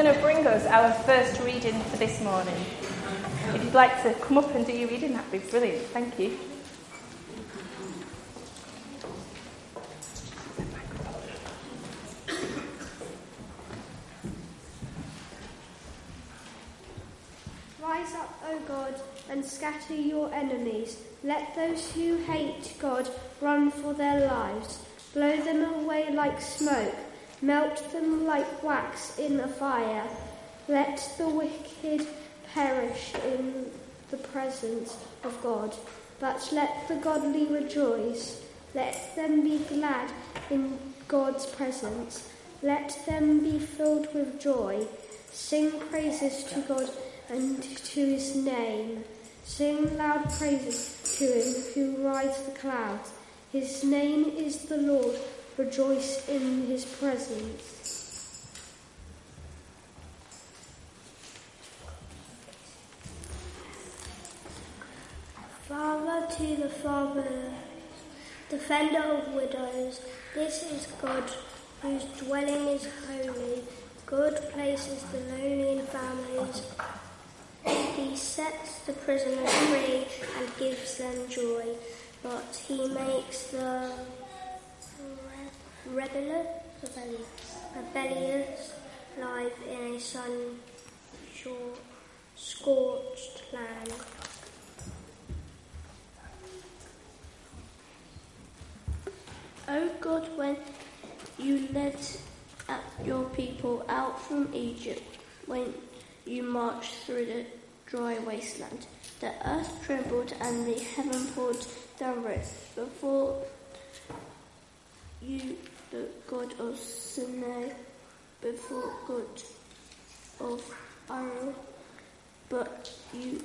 going to bring us our first reading for this morning. If you'd like to come up and do your reading, that'd be brilliant. Thank you. Rise up, O God, and scatter your enemies. Let those who hate God run for their lives. Blow them away like smoke. Melt them like wax in a fire. Let the wicked perish in the presence of God. But let the godly rejoice. Let them be glad in God's presence. Let them be filled with joy. Sing praises to God and to his name. Sing loud praises to him who rides the clouds. His name is the Lord. Rejoice in his presence. Father to the father, defender of widows, this is God whose dwelling is holy. God places the lonely in families. He sets the prisoners free and gives them joy, but he makes the rebellious, rebellious live in a sun scorched land. O God, when you led your people out from Egypt, when you marched through the dry wasteland, the earth trembled and the heaven poured down rain before you, the God of Sinai, before God of Aaron, but you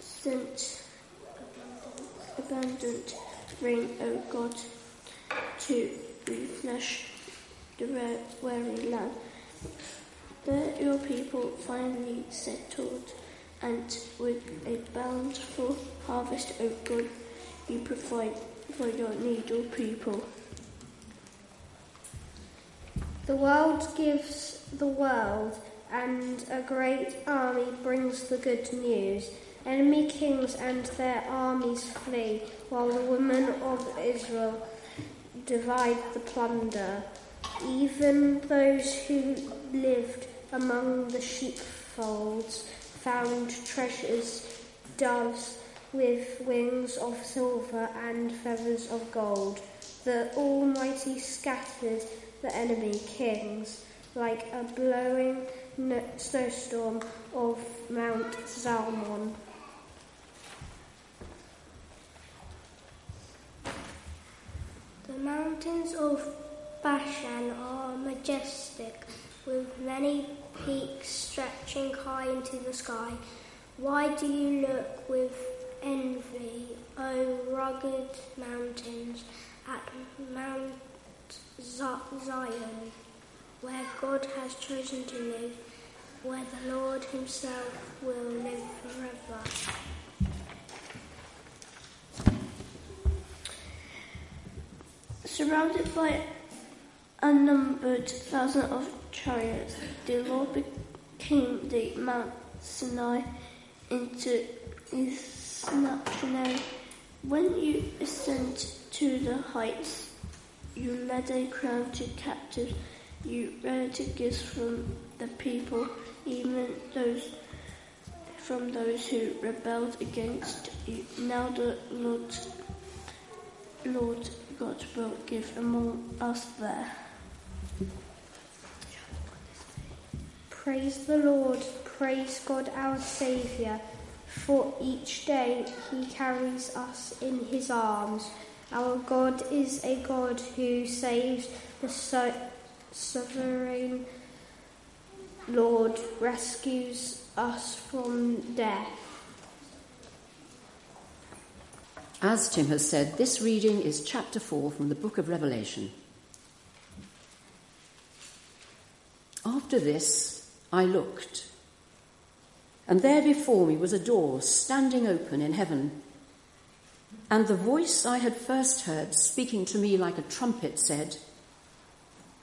sent abundant rain, O God to refresh the weary land. There your people finally settled, and with a bountiful harvest, O God, you provide for your needy people. The world gives the world, and a great army brings the good news. Enemy kings and their armies flee, while the women of Israel divide the plunder. Even those who lived among the sheepfolds found treasures, doves with wings of silver and feathers of gold. The Almighty scattered the enemy kings like a blowing snowstorm of Mount Zalmon. The mountains of Bashan are majestic, with many peaks stretching high into the sky. Why do you look with envy, O rugged mountains, at Mount Zion, where God has chosen to live, where the Lord Himself will live forever? Surrounded by unnumbered thousands of chariots, the Lord became the Mount Sinai into his sanctuary. When you ascend to the heights, you led a crowd to captives, you read gifts from the people, even those from those who rebelled against you. Now the Lord, Lord God will give among us there. Praise the Lord, praise God our Saviour, for each day he carries us in his arms. Our God is a God who saves the so- sovereign Lord, rescues us from death. As Tim has said, this reading is chapter 4 from the book of Revelation. After this, I looked, and there before me was a door standing open in heaven. And the voice I had first heard speaking to me like a trumpet said,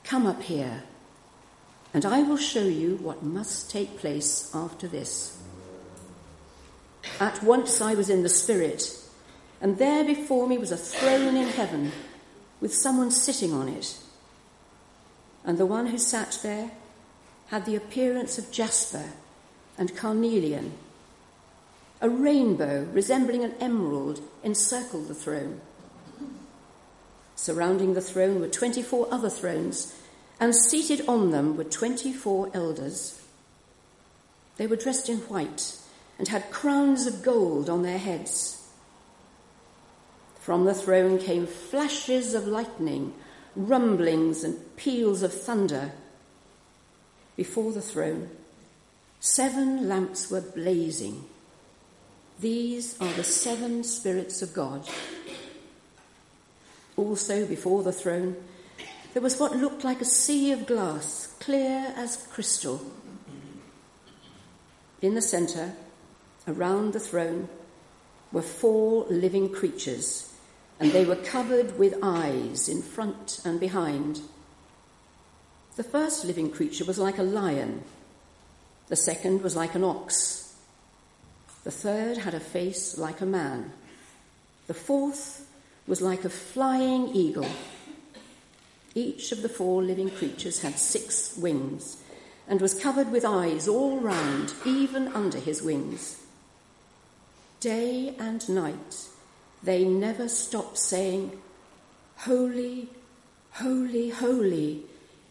Come up here, and I will show you what must take place after this. At once I was in the Spirit, and there before me was a throne in heaven with someone sitting on it. And the one who sat there had the appearance of jasper and carnelian. A rainbow resembling an emerald encircled the throne. Surrounding the throne were 24 other thrones and seated on them were 24 elders. They were dressed in white and had crowns of gold on their heads. From the throne came flashes of lightning, rumblings, and peals of thunder. Before the throne, seven lamps were blazing. These are the seven spirits of God. Also, before the throne, there was what looked like a sea of glass, clear as crystal. In the centre, around the throne, were four living creatures, and they were covered with eyes in front and behind. The first living creature was like a lion, the second was like an ox, the third had a face like a man, the fourth was like a flying eagle. Each of the four living creatures had six wings and was covered with eyes all round, even under his wings. Day and night they never stopped saying, Holy, holy, holy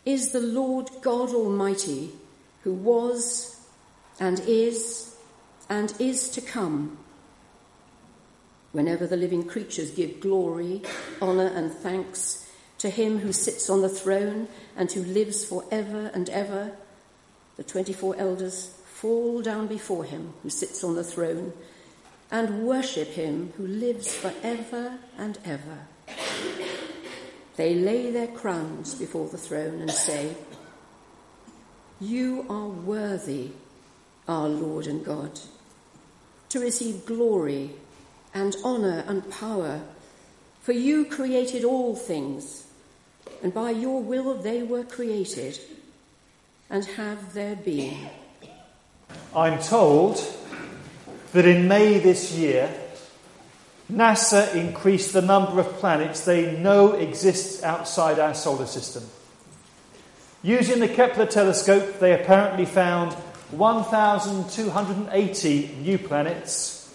is the Lord God Almighty, who was and is and is to come. Whenever the living creatures give glory, honour, and thanks, to him who sits on the throne and who lives for ever and ever, the 24 elders fall down before him who sits on the throne and worship him who lives for ever and ever. They lay their crowns before the throne and say, You are worthy, our Lord and God, to receive glory and honour and power, for you created all things and by your will they were created and have their being. I'm told that in May this year, NASA increased the number of planets they know exist outside our solar system. Using the Kepler telescope, they apparently found 1,280 new planets,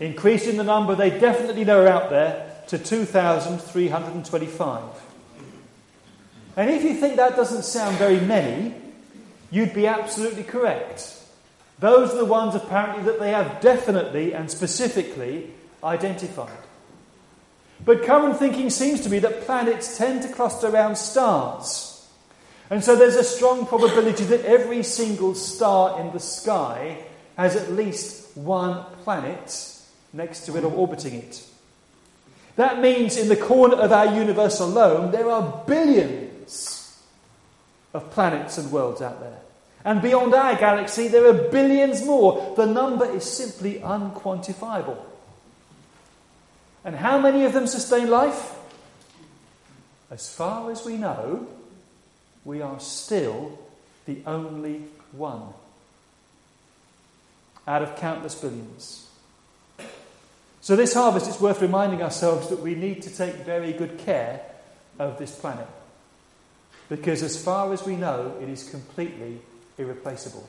increasing the number they definitely know are out there to 2,325. And if you think that doesn't sound very many, you'd be absolutely correct. Those are the ones apparently that they have definitely and specifically identified. But current thinking seems to be that planets tend to cluster around stars. And so there's a strong probability that every single star in the sky has at least one planet next to it or orbiting it. That means in the corner of our universe alone, there are billions of planets and worlds out there. And beyond our galaxy, there are billions more. The number is simply unquantifiable. And how many of them sustain life? As far as we know, we are still the only one out of countless billions. So, this harvest, it's worth reminding ourselves that we need to take very good care of this planet. Because as far as we know, it is completely irreplaceable.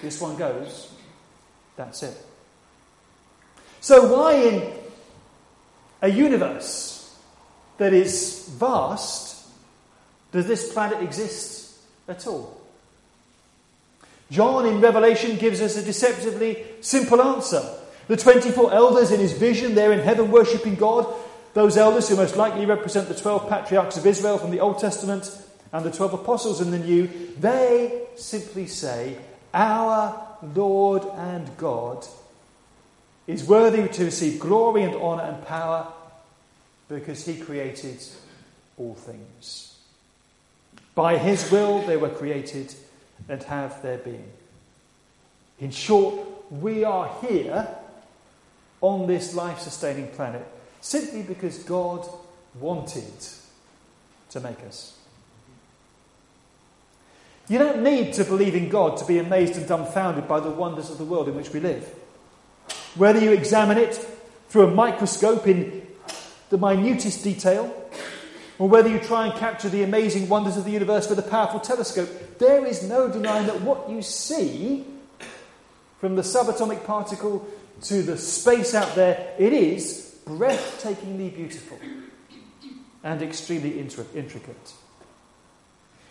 This one goes, that's it. So, why in a universe that is vast does this planet exist at all? John in Revelation gives us a deceptively simple answer. The 24 elders in his vision, they're in heaven worshipping God. Those elders who most likely represent the 12 patriarchs of Israel from the Old Testament and the 12 apostles in the New, they simply say, Our Lord and God is worthy to receive glory and honour and power because he created all things. By his will they were created and have their being. In short, we are here on this life sustaining planet simply because God wanted to make us. You don't need to believe in God to be amazed and dumbfounded by the wonders of the world in which we live. Whether you examine it through a microscope in the minutest detail, or whether you try and capture the amazing wonders of the universe with a powerful telescope, there is no denying that what you see, from the subatomic particle to the space out there, it is breathtakingly beautiful and extremely intricate.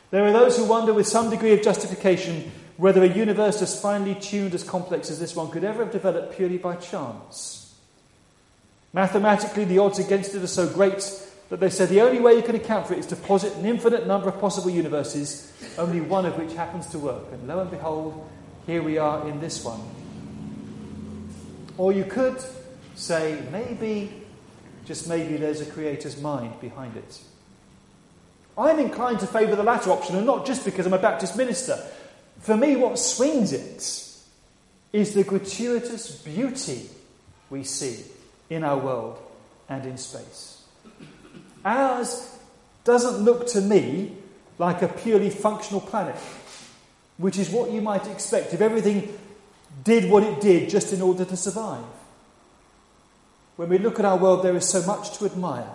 There are those who wonder with some degree of justification whether a universe as finely tuned, as complex as this one could ever have developed purely by chance. Mathematically, the odds against it are so great that they said the only way you can account for it is to posit an infinite number of possible universes, only one of which happens to work. And lo and behold, here we are in this one. Or you could say, maybe, just maybe, there's a creator's mind behind it. I'm inclined to favour the latter option, and not just because I'm a Baptist minister. For me, what swings it is the gratuitous beauty we see in our world and in space. Ours doesn't look to me like a purely functional planet, which is what you might expect if everything did what it did just in order to survive. When we look at our world, there is so much to admire.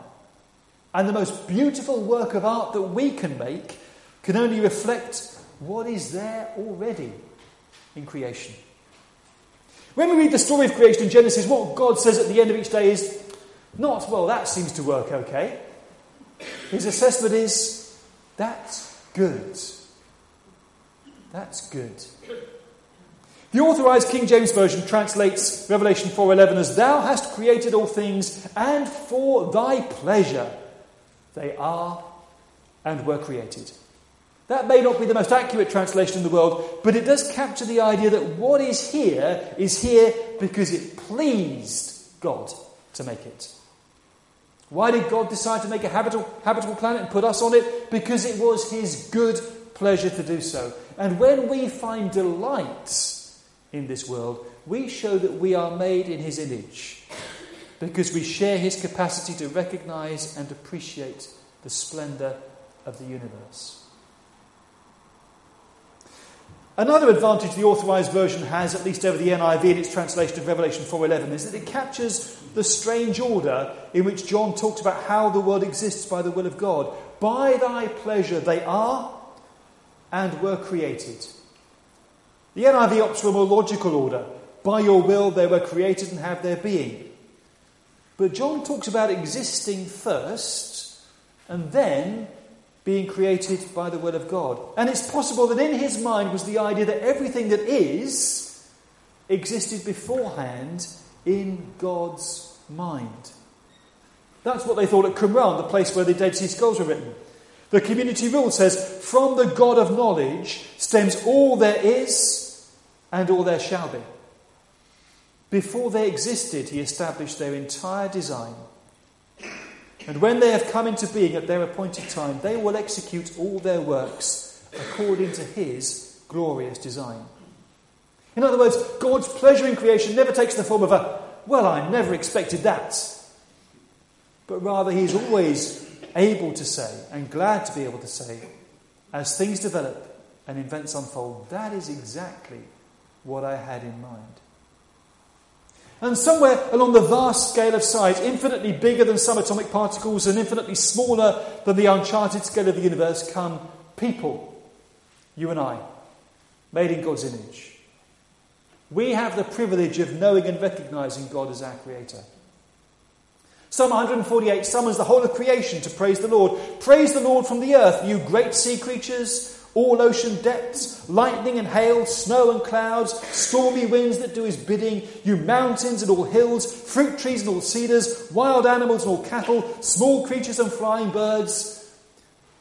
And the most beautiful work of art that we can make can only reflect what is there already in creation. When we read the story of creation in Genesis, what God says at the end of each day is not, well, that seems to work okay. His assessment is, that's good. That's good. The authorized King James Version translates Revelation 4:11 as thou hast created all things and for thy pleasure they are and were created. That may not be the most accurate translation in the world, but it does capture the idea that what is here is here because it pleased God to make it. Why did God decide to make a habitable, habitable planet and put us on it? Because it was His good pleasure to do so. And when we find delight in this world, we show that we are made in His image because we share his capacity to recognize and appreciate the splendor of the universe. Another advantage the authorized version has, at least over the NIV in its translation of Revelation 4:11, is that it captures the strange order in which John talks about how the world exists by the will of God. By thy pleasure they are and were created. The NIV opts for a more logical order. By your will they were created and have their being. But John talks about existing first and then being created by the will of God. And it's possible that in his mind was the idea that everything that is existed beforehand in God's mind. That's what they thought at Qumran, the place where the Dead Sea Scrolls were written. The community rule says, From the God of knowledge stems all there is and all there shall be. Before they existed, he established their entire design. And when they have come into being at their appointed time, they will execute all their works according to his glorious design. In other words, God's pleasure in creation never takes the form of a, well, I never expected that. But rather, he's always able to say, and glad to be able to say, as things develop and events unfold, that is exactly what I had in mind. And somewhere along the vast scale of size, infinitely bigger than some atomic particles and infinitely smaller than the uncharted scale of the universe, come people, you and I, made in God's image. We have the privilege of knowing and recognizing God as our Creator. Psalm 148 summons the whole of creation to praise the Lord. Praise the Lord from the earth, you great sea creatures, all ocean depths, lightning and hail, snow and clouds, stormy winds that do his bidding, you mountains and all hills, fruit trees and all cedars, wild animals and all cattle, small creatures and flying birds,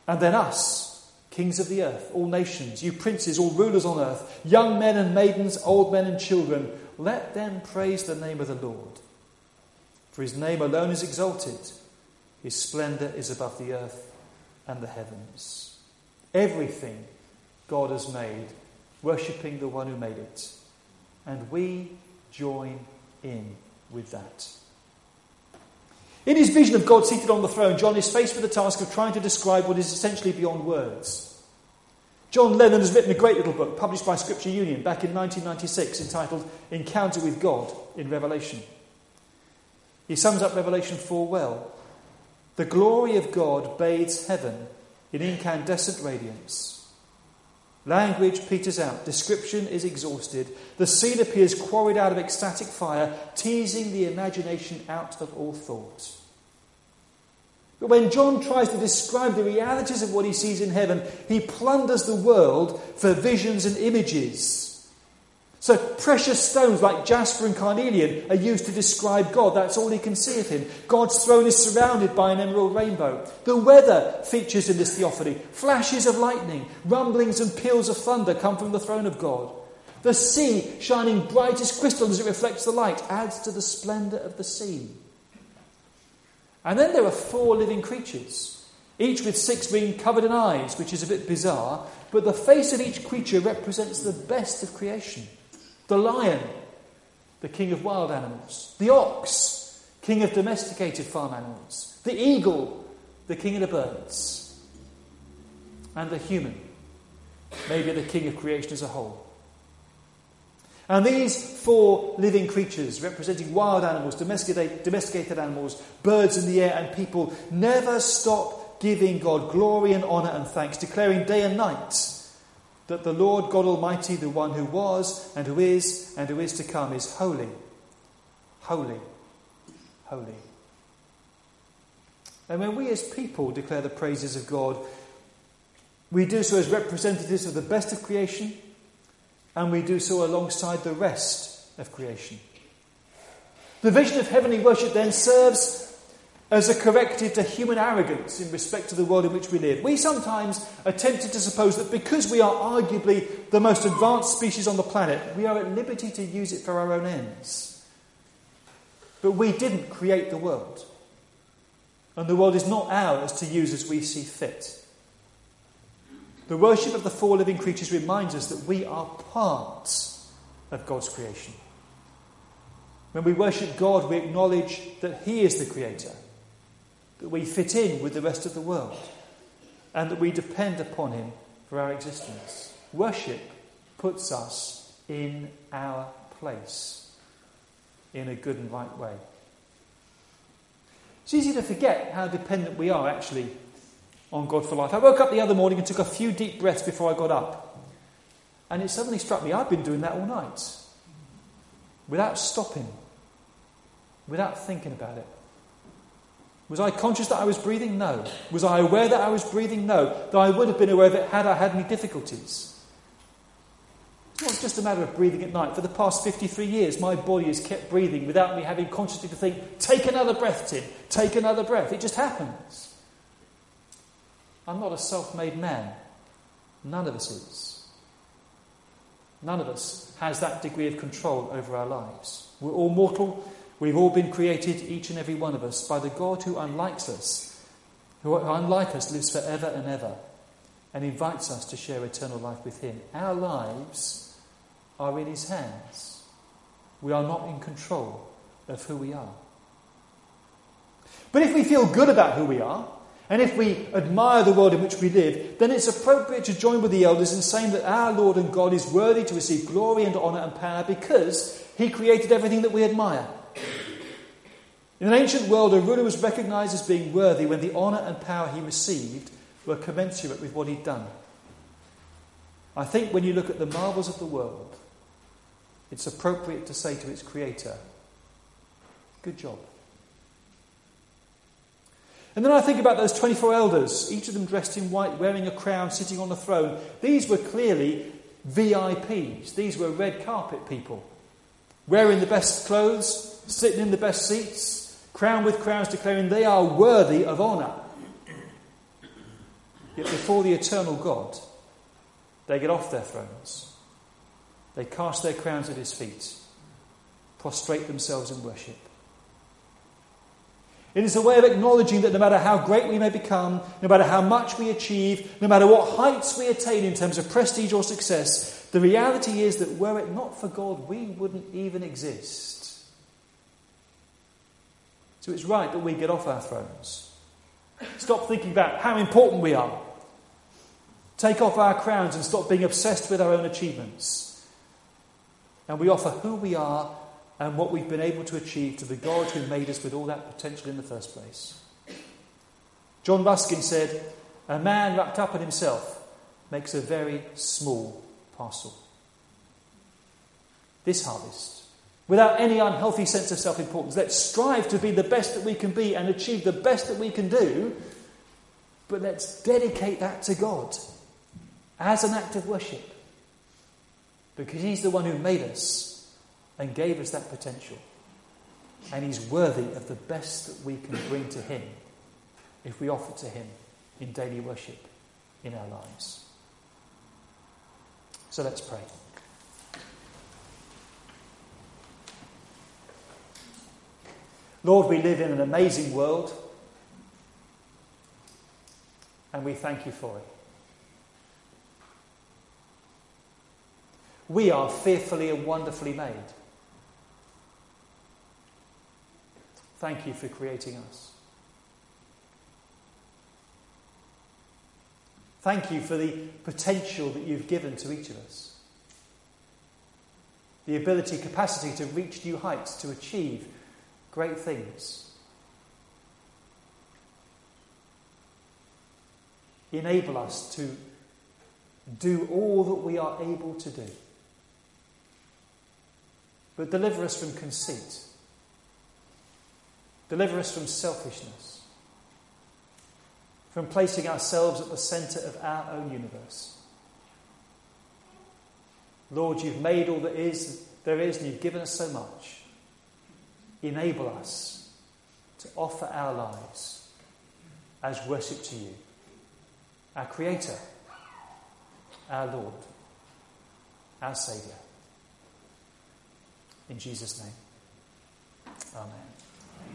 and then us, kings of the earth, all nations, you princes, all rulers on earth, young men and maidens, old men and children, let them praise the name of the Lord. For his name alone is exalted, his splendour is above the earth and the heavens. Everything God has made, worshipping the one who made it. And we join in with that. In his vision of God seated on the throne, John is faced with the task of trying to describe what is essentially beyond words. John Lennon has written a great little book published by Scripture Union back in 1996 entitled Encounter with God in Revelation. He sums up Revelation 4 well. The glory of God bathes heaven in incandescent radiance. Language peters out, description is exhausted. The scene appears quarried out of ecstatic fire, teasing the imagination out of all thought. But when John tries to describe the realities of what he sees in heaven, he plunders the world for visions and images. So precious stones like jasper and carnelian are used to describe God. That's all he can see of him. God's throne is surrounded by an emerald rainbow. The weather features in this theophany. Flashes of lightning, rumblings and peals of thunder come from the throne of God. The sea, shining bright as crystal as it reflects the light, adds to the splendour of the scene. And then there are four living creatures, each with six being covered in eyes, which is a bit bizarre, but the face of each creature represents the best of creation the lion, the king of wild animals, the ox, king of domesticated farm animals, the eagle, the king of the birds, and the human, maybe the king of creation as a whole. And these four living creatures, representing wild animals, domesticated, animals, birds in the air, and people, never stop giving God glory and honour and thanks, declaring day and night that the Lord God Almighty, the one who was, and who is, and who is to come, is holy, holy, holy. And when we as people declare the praises of God, we do so as representatives of the best of creation and we do so alongside the rest of creation. The vision of heavenly worship then serves as a corrective to human arrogance in respect to the world in which we live. We sometimes are tempted to suppose that because we are arguably the most advanced species on the planet, we are at liberty to use it for our own ends. But we didn't create the world. And the world is not ours to use as we see fit. The worship of the four living creatures reminds us that we are part of God's creation. When we worship God, we acknowledge that He is the Creator, that we fit in with the rest of the world, and that we depend upon Him for our existence. Worship puts us in our place in a good and right way. It's easy to forget how dependent we are actually on God for life. I woke up the other morning and took a few deep breaths before I got up. And it suddenly struck me I've been doing that all night without stopping, without thinking about it. Was I conscious that I was breathing? No. Was I aware that I was breathing? No. Though I would have been aware of it had I had any difficulties. It's not just a matter of breathing at night. For the past 53 years, my body has kept breathing without me having consciously to think, take another breath, Tim, take another breath. It just happens. I'm not a self made man. None of us is. None of us has that degree of control over our lives. We're all mortal. We've all been created, each and every one of us, by the God who unlikes us, who, unlike us, lives forever and ever, and invites us to share eternal life with Him. Our lives are in His hands. We are not in control of who we are. But if we feel good about who we are, and if we admire the world in which we live, then it's appropriate to join with the elders in saying that our Lord and God is worthy to receive glory and honour and power because he created everything that we admire. In an ancient world, a ruler was recognised as being worthy when the honour and power he received were commensurate with what he'd done. I think when you look at the marvels of the world, it's appropriate to say to its creator, Good job. And then I think about those 24 elders, each of them dressed in white, wearing a crown, sitting on a throne. These were clearly VIPs. These were red carpet people, wearing the best clothes, sitting in the best seats, crowned with crowns, declaring they are worthy of honour. Yet before the eternal God, they get off their thrones. They cast their crowns at his feet, prostrate themselves in worship. It is a way of acknowledging that no matter how great we may become, no matter how much we achieve, no matter what heights we attain in terms of prestige or success, the reality is that were it not for God, we wouldn't even exist. So it's right that we get off our thrones. Stop thinking about how important we are. take off our crowns and stop being obsessed with our own achievements. And we offer who we are and what we've been able to achieve to the God who made us with all that potential in the first place. John Ruskin said, A man wrapped up in himself makes a very small parcel. This harvest, without any unhealthy sense of self importance, let's strive to be the best that we can be and achieve the best that we can do, but let's dedicate that to God as an act of worship because He's the one who made us and gave us that potential. And He's worthy of the best that we can bring to Him if we offer to Him in daily worship in our lives. So let's pray. Lord, we live in an amazing world, and we thank you for it. We are fearfully and wonderfully made. Thank you for creating us. Thank you for the potential that you've given to each of us. The ability, capacity to reach new heights, to achieve great things. Enable us to do all that we are able to do. But deliver us from conceit Deliver us from selfishness, from placing ourselves at the centre of our own universe. Lord, you've made all that is, there is, and you've given us so much. Enable us to offer our lives as worship to you, our Creator, our Lord, our Saviour. In Jesus' name, Amen.